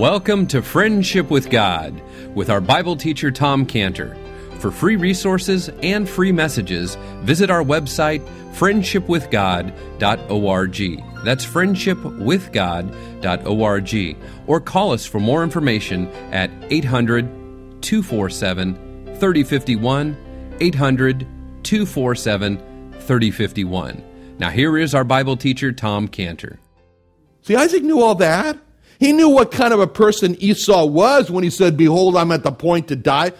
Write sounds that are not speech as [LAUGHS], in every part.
Welcome to Friendship with God with our Bible teacher Tom Cantor. For free resources and free messages, visit our website friendshipwithgod.org. That's friendshipwithgod.org. Or call us for more information at 800 247 3051. 800 247 3051. Now, here is our Bible teacher, Tom Cantor. See, Isaac knew all that. He knew what kind of a person Esau was when he said, Behold, I'm at the point to die.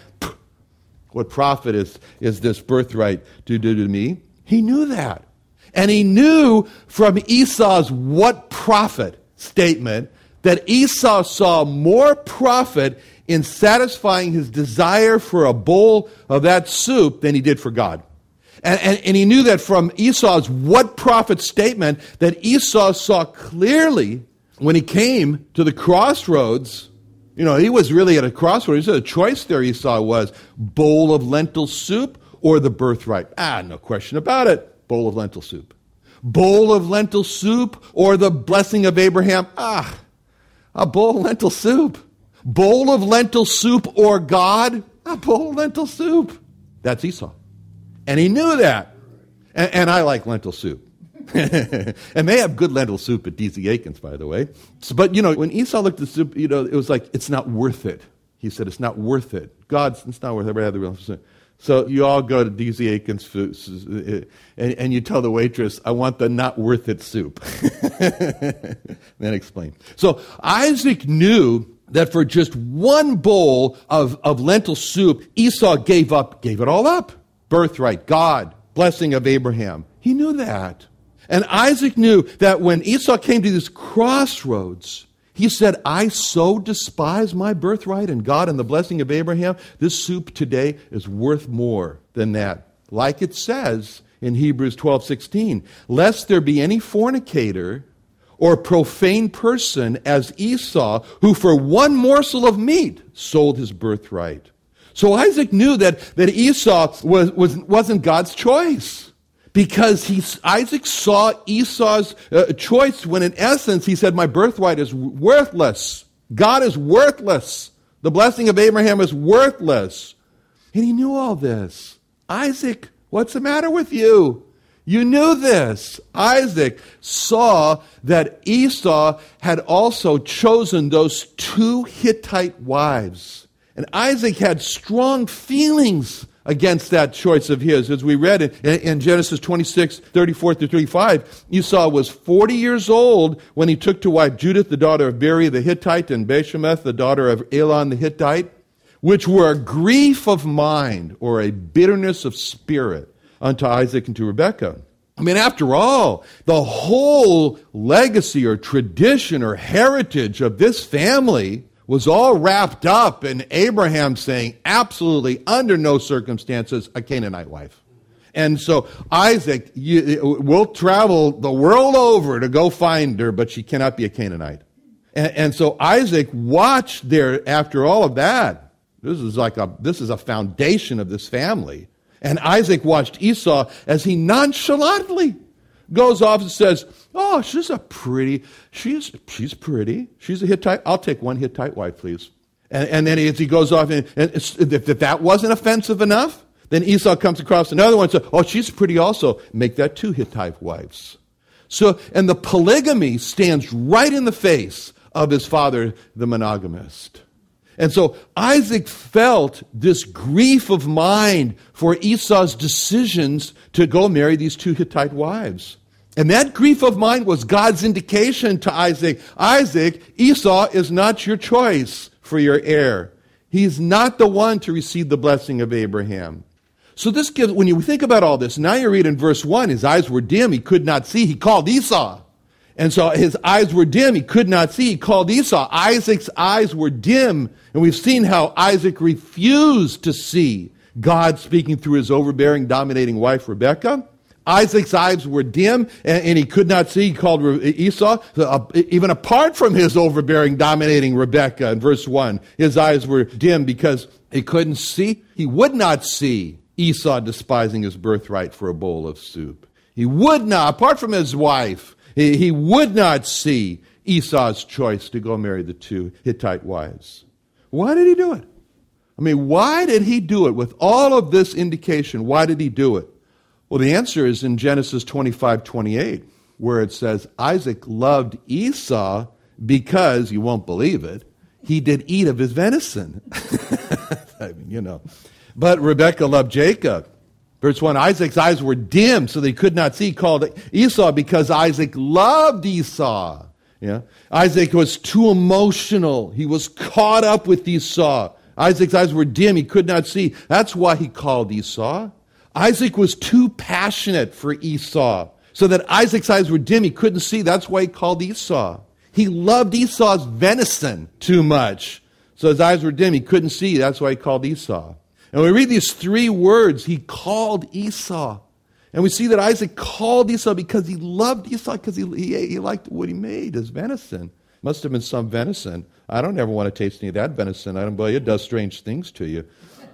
What profit is, is this birthright to do to me? He knew that. And he knew from Esau's what profit statement that Esau saw more profit in satisfying his desire for a bowl of that soup than he did for God. And, and, and, he knew that from Esau's what profit statement that Esau saw clearly when he came to the crossroads, you know, he was really at a crossroads. He said a choice there he saw was bowl of lentil soup or the birthright. Ah, no question about it. Bowl of lentil soup. Bowl of lentil soup or the blessing of Abraham. Ah, a bowl of lentil soup. Bowl of lentil soup or God. A bowl of lentil soup. That's Esau. And he knew that. And, and I like lentil soup. [LAUGHS] and they have good lentil soup at D.Z. Akin's, by the way. But, you know, when Esau looked at the soup, you know, it was like, it's not worth it. He said, it's not worth it. God's, it's not worth it. So you all go to D.Z. Akin's uh, and, and you tell the waitress, I want the not worth it soup. [LAUGHS] then explain. So Isaac knew that for just one bowl of, of lentil soup, Esau gave up, gave it all up. Birthright, God, blessing of Abraham. He knew that. And Isaac knew that when Esau came to this crossroads, he said, I so despise my birthright and God and the blessing of Abraham. This soup today is worth more than that. Like it says in Hebrews 12 16, lest there be any fornicator or profane person as Esau, who for one morsel of meat sold his birthright. So Isaac knew that, that Esau was, was, wasn't God's choice because Isaac saw Esau's uh, choice when, in essence, he said, My birthright is worthless. God is worthless. The blessing of Abraham is worthless. And he knew all this. Isaac, what's the matter with you? You knew this. Isaac saw that Esau had also chosen those two Hittite wives. And Isaac had strong feelings against that choice of his. As we read in, in, Genesis 26, 34 through 35, Esau was 40 years old when he took to wife Judith, the daughter of Beeri the Hittite, and Bashemath, the daughter of Elon the Hittite, which were a grief of mind or a bitterness of spirit unto Isaac and to Rebekah. I mean, after all, the whole legacy or tradition or heritage of this family was all wrapped up in Abraham saying, absolutely, under no circumstances, a Canaanite wife. And so Isaac you, will travel the world over to go find her, but she cannot be a Canaanite. And, and, so Isaac watched there after all of that. This is like a, this is a foundation of this family. And Isaac watched Esau as he nonchalantly goes off and says, Oh, she's a pretty, she's, she's pretty. She's a Hittite. I'll take one Hittite wife, please. And, and then as he goes off, and, and if, if that wasn't offensive enough, then Esau comes across another one and says, Oh, she's pretty also. Make that two Hittite wives. So, and the polygamy stands right in the face of his father, the monogamist. And so Isaac felt this grief of mind for Esau's decisions to go marry these two Hittite wives. And that grief of mine was God's indication to Isaac Isaac, Esau is not your choice for your heir. He's not the one to receive the blessing of Abraham. So this gives, when you think about all this, now you read in verse 1, his eyes were dim, he could not see, he called Esau. And so his eyes were dim, he could not see, he called Esau. Isaac's eyes were dim, and we've seen how Isaac refused to see God speaking through his overbearing, dominating wife, Rebekah. Isaac's eyes were dim and, and, he could not see. He called Esau, uh, even apart from his overbearing, dominating Rebekah in verse 1. His eyes were dim because he couldn't see. He would not see Esau despising his birthright for a bowl of soup. He would not, apart from his wife, he, he would not see Esau's choice to go marry the two Hittite wives? Why did he do it? I mean, why did he do it with all of this indication? Why did he do it? Well, the answer is in Genesis 25 28, where it says, Isaac loved Esau because, you won't believe it, he did eat of his venison. [LAUGHS] I mean, you know. But Rebekah loved Jacob. Verse 1 Isaac's eyes were dim, so they could not see. Called Esau because Isaac loved Esau. Yeah? Isaac was too emotional. He was caught up with Esau. Isaac's eyes were dim. He could not see. That's why he called Esau. Isaac was too passionate for Esau, so that Isaac's eyes were dim. He couldn't see. That's why he called Esau. He loved Esau's venison too much, so his eyes were dim. He couldn't see. That's why he called Esau. And we read these three words. He called Esau. And we see that Isaac called Esau because he loved Esau, because he, he, he liked what he made, his venison. Must have been some venison. I don't ever want to taste any of that venison. I don't believe it does strange things to you.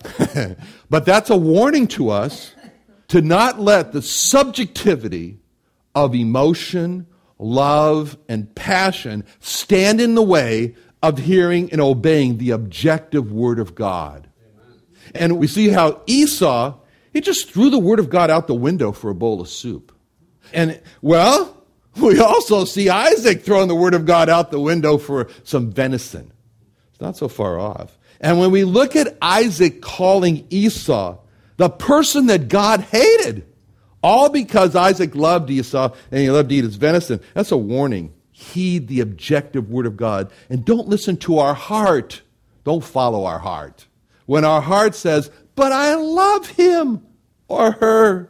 [LAUGHS] but that's a warning to us to not let the subjectivity of emotion, love, and passion stand in the way of hearing and obeying the objective Word of God. And we see how Esau he just threw the word of God out the window for a bowl of soup. And, well, we also see Isaac throwing the word of God out the window for some venison. It's not so far off. And when we look at Isaac calling Esau the person that God hated, all because Isaac loved Esau and he loved to eat his venison, that's a warning. Heed the objective word of God and don't listen to our heart. Don't follow our heart. When our heart says, but I love him or her,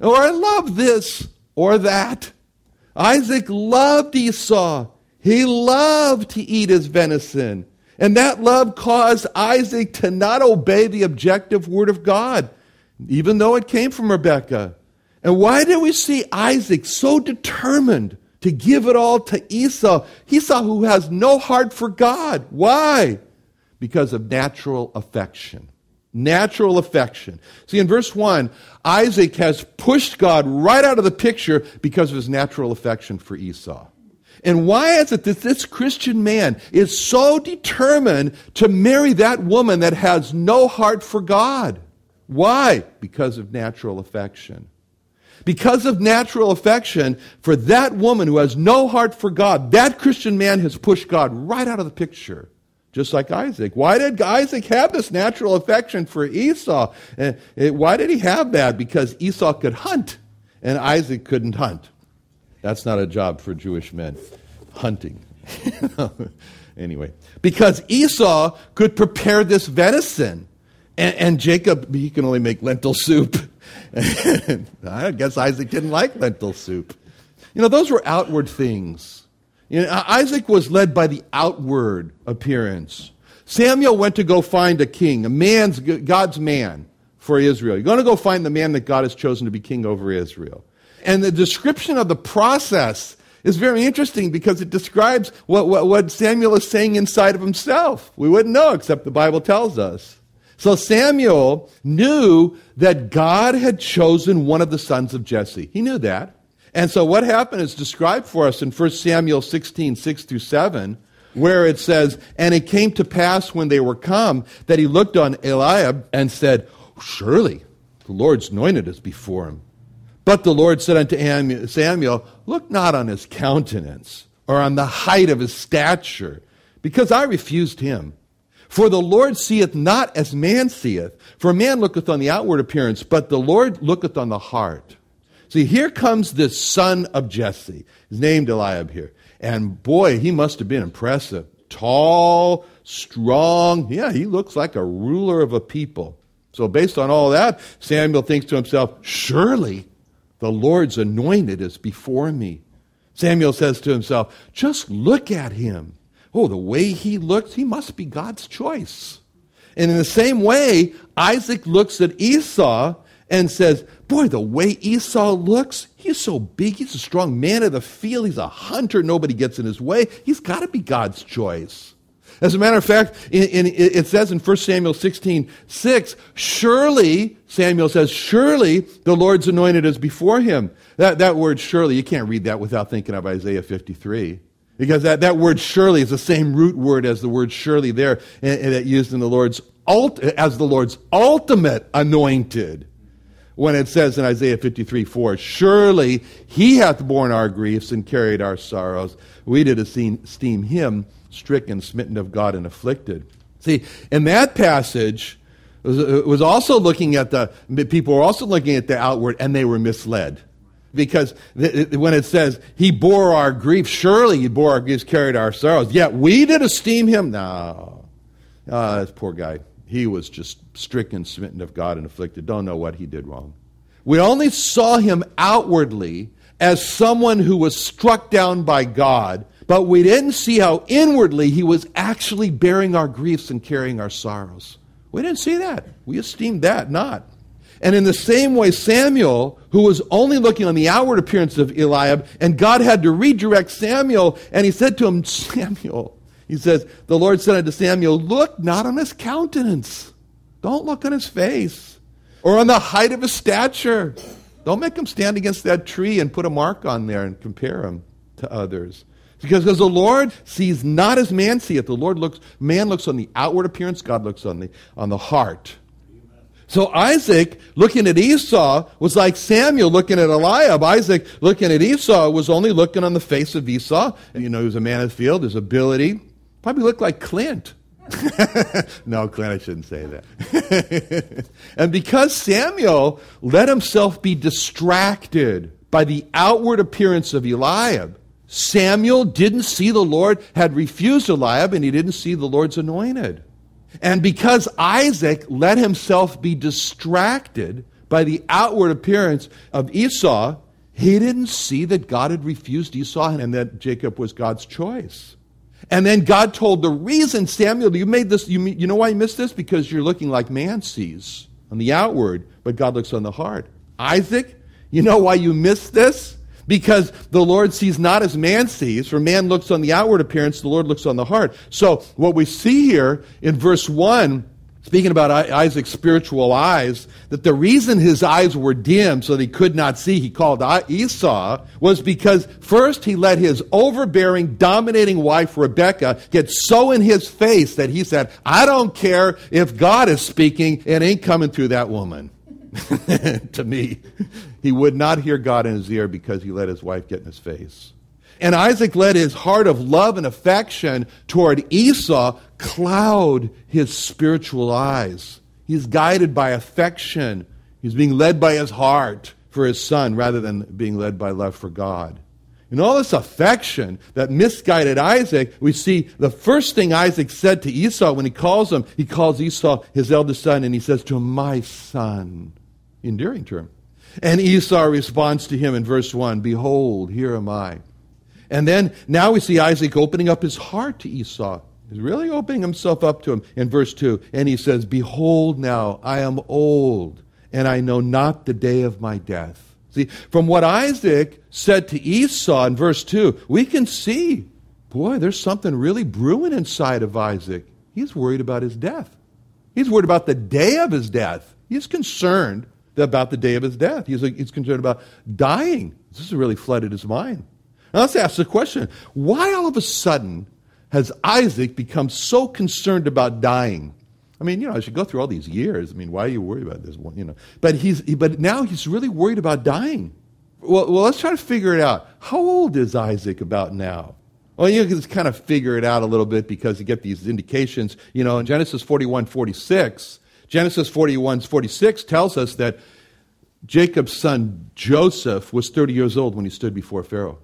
or I love this or that. Isaac loved Esau. He loved to eat his venison. And that love caused Isaac to not obey the objective word of God, even though it came from Rebekah. And why do we see Isaac so determined to give it all to Esau? Esau, who has no heart for God. Why? Because of natural affection natural affection. See, in verse 1, Isaac has pushed God right out of the picture because of his natural affection for Esau. And why is it that this Christian man is so determined to marry that woman that has no heart for God? Why? Because of natural affection. Because of natural affection for that woman who has no heart for God, that Christian man has pushed God right out of the picture just like Isaac. Why did Isaac have this natural affection for Esau? And eh, why did he have that? Because Esau could hunt and Isaac couldn't hunt. That's not a job for Jewish men, hunting. [LAUGHS] anyway, because Esau could prepare this venison, and, and Jacob, he can only make lentil soup. [LAUGHS] I guess Isaac didn't like lentil soup. You know, those were outward things. You know, Isaac was led by the outward appearance. Samuel went to go find a king, a man's God's man for Israel. You're going to go find the man that God has chosen to be king over Israel. And the description of the process is very interesting because it describes what, what, what Samuel is saying inside of himself. We wouldn't know except the Bible tells us. So Samuel knew that God had chosen one of the sons of Jesse. He knew that. And so what happened is described for us in 1 Samuel 16, 6 through 7, where it says, And it came to pass when they were come that he looked on Eliab and said, Surely the Lord's anointed is before him. But the Lord said unto Samuel, Look not on his countenance or on the height of his stature, because I refused him. For the Lord seeth not as man seeth. For man looketh on the outward appearance, but the Lord looketh on the heart. See, here comes this son of Jesse. He's named Eliab here. And boy, he must have been impressive. Tall, strong. Yeah, he looks like a ruler of a people. So, based on all that, Samuel thinks to himself, Surely the Lord's anointed is before me. Samuel says to himself, Just look at him. Oh, the way he looks, he must be God's choice. And in the same way, Isaac looks at Esau and says, Boy, the way Esau looks, he's so big. He's a strong man of the field. He's a hunter. Nobody gets in his way. He's got to be God's choice. As a matter of fact, in, in, it says in 1 Samuel 16, 6, surely, Samuel says, surely the Lord's anointed is before him. That, that word surely, you can't read that without thinking of Isaiah 53. Because that, that word surely is the same root word as the word surely there, and, and that used in the Lord's as the Lord's ultimate anointed. When it says in Isaiah 53 4, Surely he hath borne our griefs and carried our sorrows. We did esteem him stricken, smitten of God, and afflicted. See, in that passage, was, was also looking at the, people were also looking at the outward and they were misled. Because when it says, He bore our grief, surely He bore our griefs, carried our sorrows. Yet we did esteem Him. No. Oh, this poor guy. He was just stricken, smitten of God, and afflicted. Don't know what he did wrong. We only saw him outwardly as someone who was struck down by God, but we didn't see how inwardly he was actually bearing our griefs and carrying our sorrows. We didn't see that. We esteemed that not. And in the same way, Samuel, who was only looking on the outward appearance of Eliab, and God had to redirect Samuel, and he said to him, [LAUGHS] Samuel, he says, the Lord said unto Samuel, Look not on his countenance. Don't look on his face or on the height of his stature. Don't make him stand against that tree and put a mark on there and compare him to others. Because, because the Lord sees not as man seeth. The Lord looks, man looks on the outward appearance, God looks on the, on the heart. So Isaac looking at Esau was like Samuel looking at Eliab. Isaac looking at Esau was only looking on the face of Esau. And You know, he was a man of the field, his ability. Probably looked like Clint. [LAUGHS] no, Clint, I shouldn't say that. [LAUGHS] and because Samuel let himself be distracted by the outward appearance of Eliab, Samuel didn't see the Lord, had refused Eliab, and he didn't see the Lord's anointed. And because Isaac let himself be distracted by the outward appearance of Esau, he didn't see that God had refused Esau and that Jacob was God's choice. And then God told the reason, Samuel, you made this, you, you know why you missed this? Because you're looking like man sees on the outward, but God looks on the heart. Isaac, you know why you missed this? Because the Lord sees not as man sees, for man looks on the outward appearance, the Lord looks on the heart. So, what we see here in verse 1, speaking about Isaac's spiritual eyes, that the reason his eyes were dim so that he could not see, he called Esau, was because first he let his overbearing, dominating wife, Rebecca, get so in his face that he said, I don't care if God is speaking, it ain't coming through that woman. [LAUGHS] to me. He would not hear God in his ear because he let his wife get in his face. And Isaac let his heart of love and affection toward Esau cloud his spiritual eyes. He's guided by affection. He's being led by his heart for his son rather than being led by love for God. In all this affection that misguided Isaac, we see the first thing Isaac said to Esau when he calls him, he calls Esau his eldest son, and he says to him, My son endearing term. And Esau responds to him in verse 1 Behold, here am I. And then now we see Isaac opening up his heart to Esau. He's really opening himself up to him in verse 2. And he says, Behold, now I am old, and I know not the day of my death. See, from what Isaac said to Esau in verse 2, we can see, boy, there's something really brewing inside of Isaac. He's worried about his death. He's worried about the day of his death. He's concerned about the day of his death. He's, he's concerned about dying. This has really flooded his mind. Now let's ask the question why all of a sudden has Isaac become so concerned about dying? I mean, you know, I should go through all these years. I mean, why are you worried about this one? You know, but he's but now he's really worried about dying. Well, well, let's try to figure it out. How old is Isaac about now? Well, you can kind of figure it out a little bit because you get these indications. You know, in Genesis 41, 46, Genesis 41 46 tells us that Jacob's son Joseph was 30 years old when he stood before Pharaoh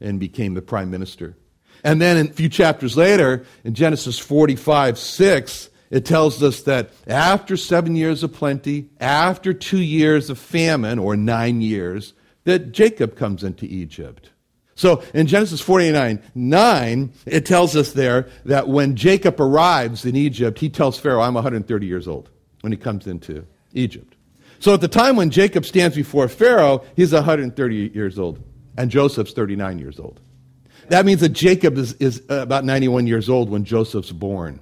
and became the prime minister. And then a few chapters later, in Genesis 45 6, it tells us that after seven years of plenty, after two years of famine, or nine years, that Jacob comes into Egypt. So in Genesis 49 9, it tells us there that when Jacob arrives in Egypt, he tells Pharaoh, I'm 130 years old when he comes into Egypt. So at the time when Jacob stands before Pharaoh, he's 130 years old, and Joseph's 39 years old. That means that Jacob is, is uh, about 91 years old when Joseph's born.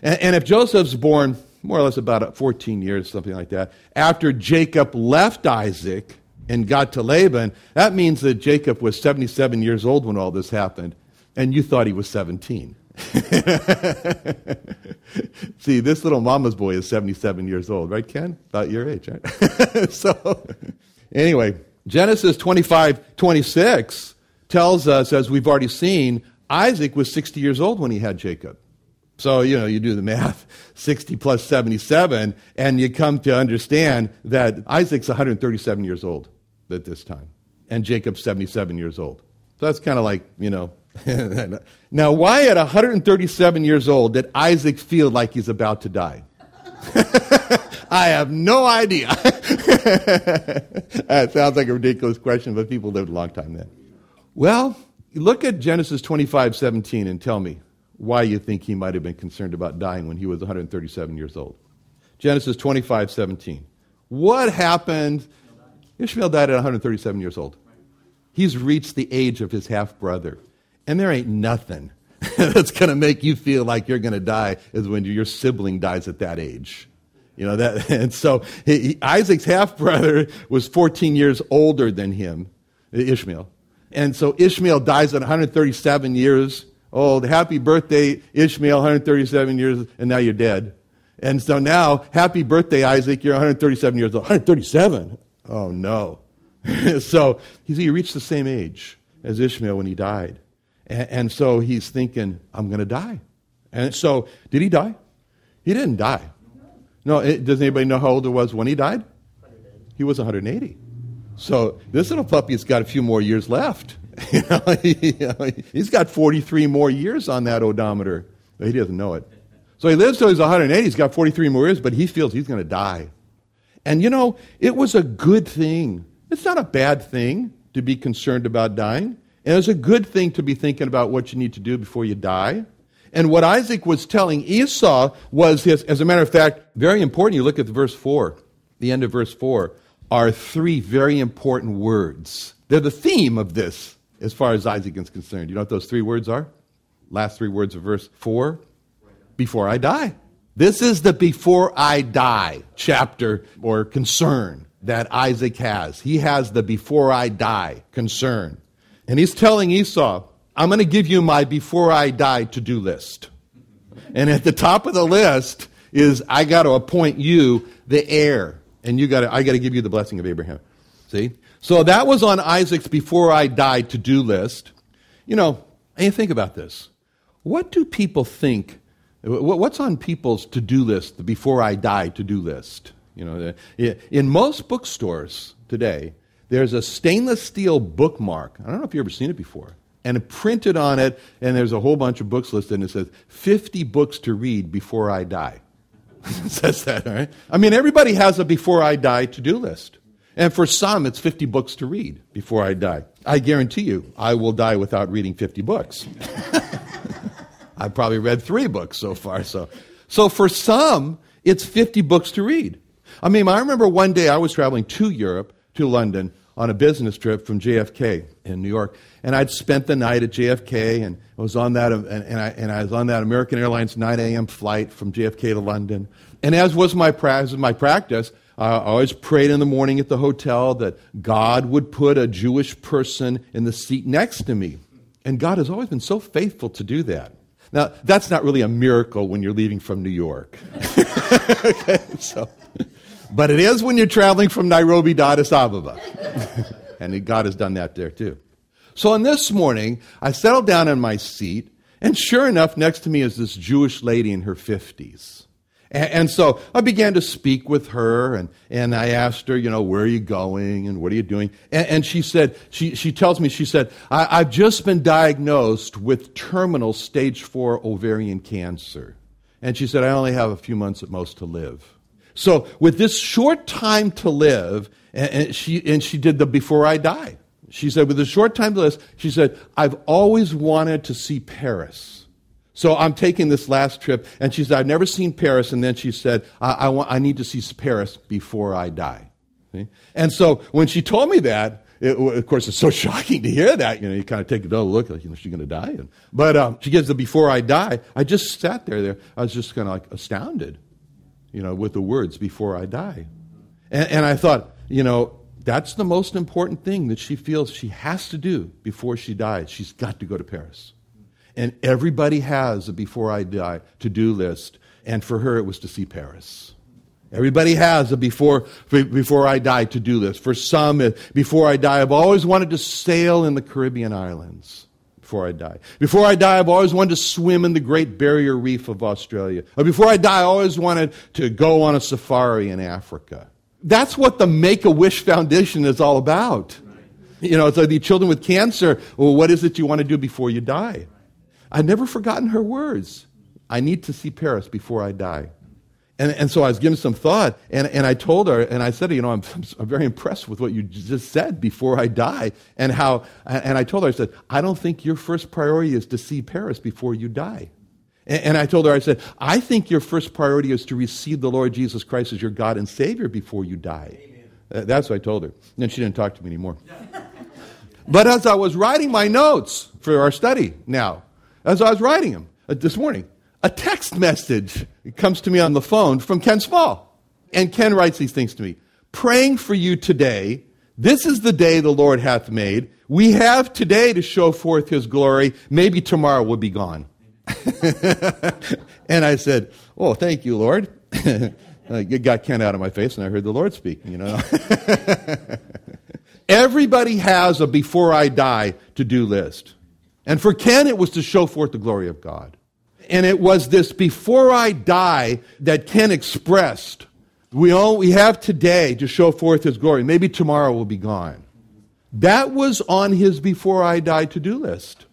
And, and if Joseph's born more or less about 14 years, something like that, after Jacob left Isaac and got to Laban, that means that Jacob was 77 years old when all this happened. and you thought he was 17. [LAUGHS] See, this little mama's boy is 77 years old, right, Ken? About your age, right? [LAUGHS] so, anyway, Genesis 25 26 tells us, as we've already seen, Isaac was 60 years old when he had Jacob. So, you know, you do the math [LAUGHS] 60 plus 77, and you come to understand that Isaac's 137 years old at this time, and Jacob's 77 years old. So that's kind of like, you know. [LAUGHS] now, why at 137 years old did Isaac feel like he's about to die? [LAUGHS] I have no idea. [LAUGHS] that sounds like a ridiculous question, but people lived a long time then. Well, look at Genesis 25 17 and tell me why you think he might have been concerned about dying when he was 137 years old. Genesis 25 17. What happened? Ishmael died at 137 years old. He's reached the age of his half brother. And there ain't nothing [LAUGHS] that's going to make you feel like you're going to die is when your sibling dies at that age. You know that, [LAUGHS] and so he, Isaac's half brother was 14 years older than him, Ishmael, and so Ishmael dies at 137 years old. Happy birthday, Ishmael, 137 years, and now you're dead. And so now, happy birthday, Isaac, you're 137 years old. 137? Oh no. [LAUGHS] so he reached the same age as Ishmael when he died. And, and so he's thinking, I'm going to die. And so, did he die? He didn't die. No, it, does anybody know how old it was when he died? He was 180. So this little puppy's got a few more years left. [LAUGHS] [LAUGHS] he, has got 43 more years on that odometer. But he doesn't know it. So he lives till he's 180. He's got 43 more years, but he feels he's going to die. And you know, it was a good thing. It's not a bad thing to be concerned about dying. And it's a good thing to be thinking about what you need to do before you die. And what Isaac was telling Esau was his, as a matter of fact, very important. You look at verse 4, the end of verse 4 are three very important words. They're the theme of this as far as Isaac is concerned. You know what those three words are? Last three words of verse 4 Before I die. This is the before I die chapter or concern that Isaac has. He has the before I die concern. And he's telling Esau, I'm going to give you my before I die to do list. And at the top of the list is I got to appoint you the heir and you got to, I got to give you the blessing of Abraham. See? So that was on Isaac's before I die to do list. You know, and think about this. What do people think? What's on people's to do list, the before I die to do list? You know, eh, in most bookstores today, there's a stainless steel bookmark. I don't know if you've ever seen it before. And printed on it, and there's a whole bunch of books listed, and it says 50 books to read before I die. [LAUGHS] says that, right? I mean, everybody has a before I die to do list. And for some, it's 50 books to read before I die. I guarantee you, I will die without reading 50 books. [LAUGHS] I've probably read three books so far. So, so for some, it's 50 books to read. I mean, I remember one day I was traveling to Europe, to London, on a business trip from JFK in New York, and I'd spent the night at JFK, and I was on that, and, and, I, and I was on that American Airlines 9 a.m. flight from JFK to London. And as was my, as my practice, I always prayed in the morning at the hotel that God would put a Jewish person in the seat next to me. And God has always been so faithful to do that. Now, that's not really a miracle when you're leaving from New York. [LAUGHS] okay, so, but it is when you're traveling from Nairobi to Addis Ababa. [LAUGHS] and God has done that there too. So on this morning, I settled down in my seat, and sure enough, next to me is this Jewish lady in her 50s. And, so I began to speak with her, and, and I asked her, you know, where are you going and what are you doing? And, and she said, she, she tells me, she said, I, I've just been diagnosed with terminal stage four ovarian cancer. And she said, I only have a few months at most to live. So with this short time to live, and, she, and she did the before I die. She said, with a short time to live, she said, I've always wanted to see Paris. So I'm taking this last trip, and she said, I've never seen Paris. And then she said, I, I, want, I need to see Paris before I die. See? And so when she told me that, it, of course, it's so [LAUGHS] shocking to hear that. You know, you kind of take a look, like, you know, she's going to die. And, but um, she gives the before I die. I just sat there. There, I was just kind of like astounded you know, with the words, before I die. And, and I thought, you know, that's the most important thing that she feels she has to do before she dies. She's got to go to Paris. And everybody has a before I die to do list. And for her, it was to see Paris. Everybody has a before, before I die to do list. For some, before I die, I've always wanted to sail in the Caribbean islands before I die. Before I die, I've always wanted to swim in the Great Barrier Reef of Australia. Or before I die, I always wanted to go on a safari in Africa. That's what the Make a Wish Foundation is all about. You know, it's like the children with cancer. Well, what is it you want to do before you die? I've never forgotten her words. I need to see Paris before I die. And, and so I was giving some thought, and, and I told her, and I said, you know, I'm, I'm very impressed with what you just said before I die, and how, and I told her, I said, I don't think your first priority is to see Paris before you die. And, and I told her, I said, I think your first priority is to receive the Lord Jesus Christ as your God and Savior before you die. Uh, that's what I told her. And then she didn't talk to me anymore. [LAUGHS] but as I was writing my notes for our study now, as I was writing them uh, this morning, a text message comes to me on the phone from Ken Small. And Ken writes these things to me Praying for you today. This is the day the Lord hath made. We have today to show forth his glory. Maybe tomorrow will be gone. [LAUGHS] and I said, Oh, thank you, Lord. [LAUGHS] it got Ken out of my face, and I heard the Lord speaking, you know. [LAUGHS] Everybody has a before I die to do list. And for Ken, it was to show forth the glory of God. And it was this before I die that Ken expressed. We all we have today to show forth his glory. Maybe tomorrow will be gone. That was on his before I die to do list.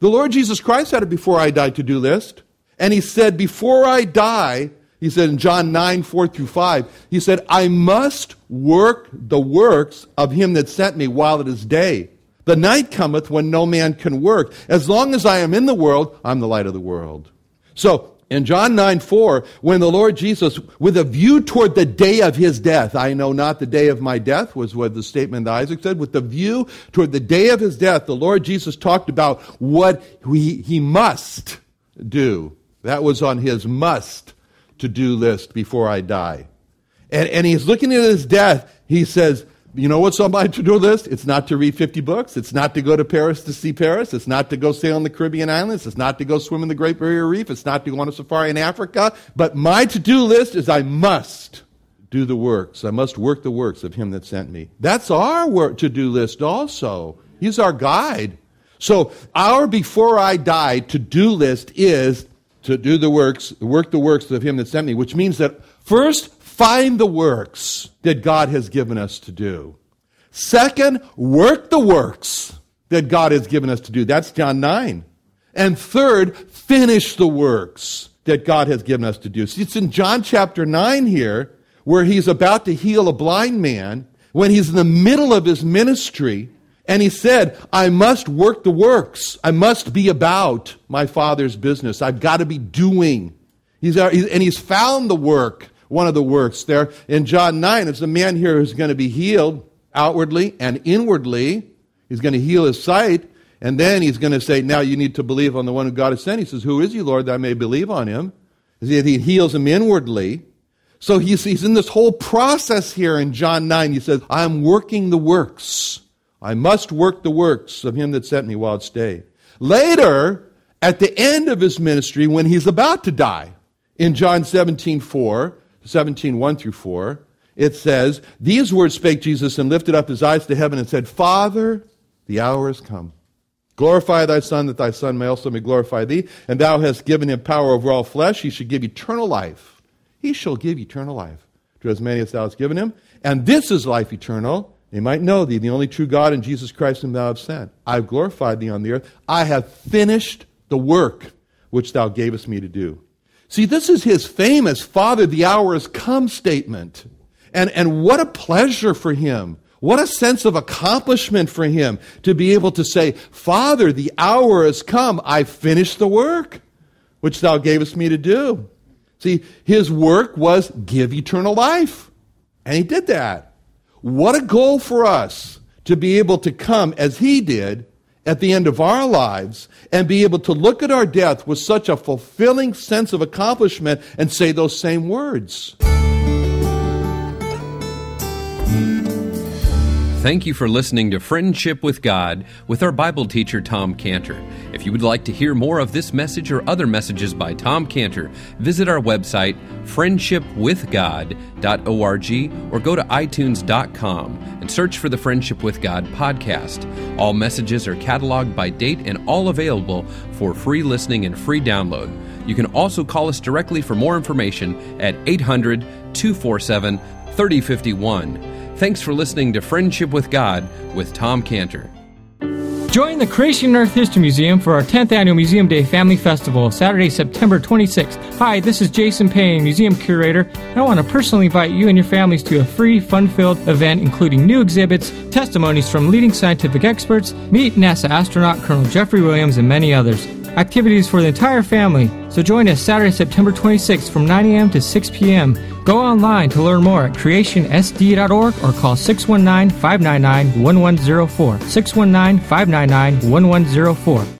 The Lord Jesus Christ had a before I die to do list. And he said, Before I die, he said in John 9, 4 through 5, he said, I must work the works of him that sent me while it is day. The night cometh when no man can work. As long as I am in the world, I'm the light of the world. So, in John 9 4, when the Lord Jesus, with a view toward the day of his death, I know not the day of my death, was what the statement that Isaac said, with the view toward the day of his death, the Lord Jesus talked about what he, he must do. That was on his must to do list before I die. And, and he's looking at his death, he says, you know what's on my to-do list? It's not to read 50 books. It's not to go to Paris to see Paris. It's not to go sail on the Caribbean islands. It's not to go swim in the Great Barrier Reef. It's not to go on a safari in Africa. But my to-do list is I must do the works. I must work the works of him that sent me. That's our work to-do list also. He's our guide. So our before I die to-do list is to do the works, work the works of him that sent me, which means that first Find the works that God has given us to do. Second, work the works that God has given us to do. That's John 9. And third, finish the works that God has given us to do. See, it's in John chapter 9 here where he's about to heal a blind man when he's in the middle of his ministry and he said, I must work the works. I must be about my father's business. I've got to be doing. Uh, he's, and he's found the work one of the works there. In John 9, it's a man here who's going to be healed outwardly and inwardly. He's going to heal his sight, and then he's going to say, Now you need to believe on the one who God has sent. He says, Who is he, Lord, that I may believe on him? He heals him inwardly. So he's, he's in this whole process here in John 9. He says, I'm working the works. I must work the works of him that sent me while it's day. Later, at the end of his ministry, when he's about to die, in John 17, 4, 17, 1 through 4, it says, These words spake Jesus and lifted up his eyes to heaven and said, Father, the hour is come. Glorify thy Son, that thy Son may also may glorify thee. And thou hast given him power over all flesh. He should give eternal life. He shall give eternal life to as many as thou hast given him. And this is life eternal. They might know thee, the only true God, and Jesus Christ whom thou hast sent. I have glorified thee on the earth. I have finished the work which thou gavest me to do. See, this is his famous Father, the hour has come statement. And, and what a pleasure for him. What a sense of accomplishment for him to be able to say, Father, the hour has come. I finished the work which thou gavest me to do. See, his work was give eternal life. And he did that. What a goal for us to be able to come as he did at the end of our lives and be able to look at our death with such a fulfilling sense of accomplishment and say those same words. Thank you for listening to Friendship with God with our Bible teacher, Tom Cantor. If you would like to hear more of this message or other messages by Tom Cantor, visit our website, friendshipwithgod.org, or go to itunes.com and search for the Friendship with God podcast. All messages are cataloged by date and all available for free listening and free download. You can also call us directly for more information at 800 247 3051. Thanks for listening to Friendship with God with Tom Cantor. Join the Creation Earth History Museum for our 10th annual Museum Day Family Festival, Saturday, September 26th. Hi, this is Jason Payne, Museum Curator, I want to personally invite you and your families to a free, fun filled event including new exhibits, testimonies from leading scientific experts, meet NASA astronaut Colonel Jeffrey Williams, and many others. Activities for the entire family, so join us Saturday, September 26th from 9 a.m. to 6 p.m. Go online to learn more at creationsd.org or call 619 599 1104. 619 599 1104.